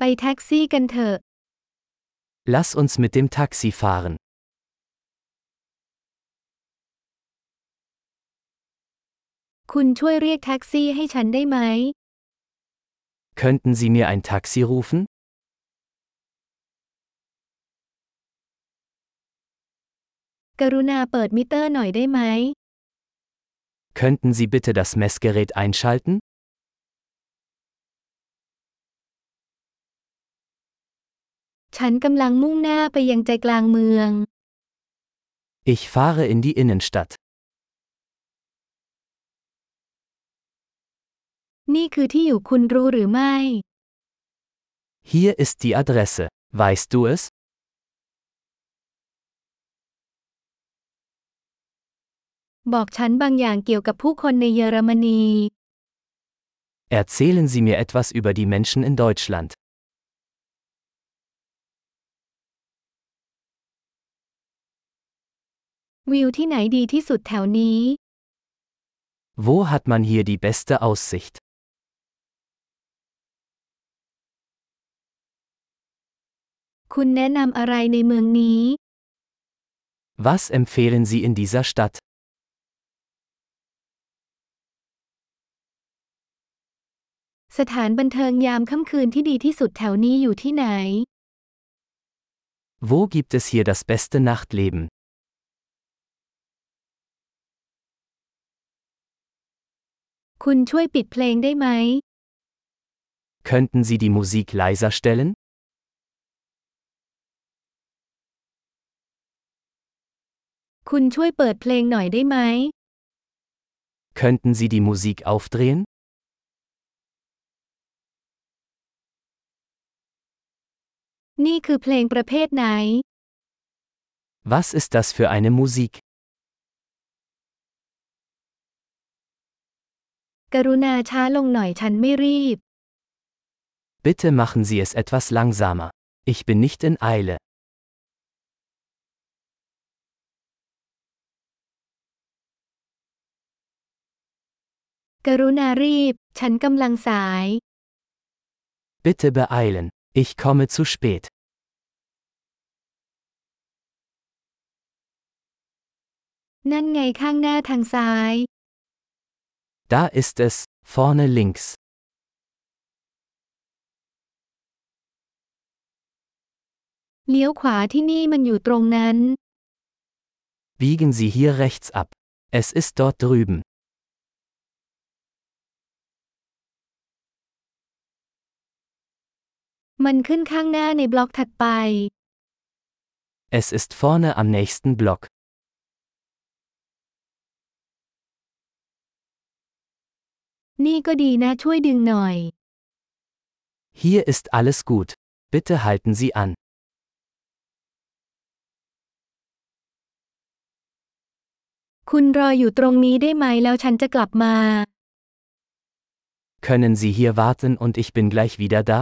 Bei ไปแท็กซี่กันเถอะ Lass uns mit dem Taxi fahren. Könnten Sie mir ein Taxi rufen? Könnten Sie bitte das Messgerät einschalten? ฉันกำลังมุ่งหน้าไปยังใจกลางเมือง Ich fahre in die Innenstadt. นี่คือที่อยู่คุณรู้หรือไม่ Hier ist die Adresse. Weißt du es? บอกฉันบางอย่างเกี่ยวกับผู้คนในเยอรมนี Erzählen Sie mir etwas über die Menschen in Deutschland. วิวที่ไหนดีที่สุดแถวนี้ Wo hat man hier die beste Aussicht? คุณแนะนำอะไรในเมืองนี้ Was empfehlen Sie in dieser Stadt? สถานบันเทิงยามค่ำคืนที่ดีที่สุดแถวนี้อยู่ที่ไหน Wo gibt es hier das beste Nachtleben? คุณช่วยปิดเพลงได้ไหม Könnten Sie die Musik leiser stellen? คุณช่วยเปิดเพลงหน่อยได้ไหม Könnten Sie die Musik aufdrehen? นี่คือเพลงประเภทไหน Was ist das für eine Musik? กรุณาช้าลงหน่อยฉันไม่รีบ Bitte machen Sie es etwas langsamer. Ich bin nicht in Eile. กรุณารีบ ฉันกำลังสาย Bitte beeilen. Ich komme zu spät. นั่นไงข้างหน้าทางซ้าย Da ist es, vorne links. Biegen Sie hier rechts ab. Es ist dort drüben. Es ist vorne am nächsten Block. นี่ก็ดีนะช่วยดึงหน่อย Hier ist alles gut. Bitte halten Sie an. คุณรออยู่ตรงนี้ได้ไหมแล้วฉันจะกลับมา Können Sie hier warten und ich bin gleich wieder da?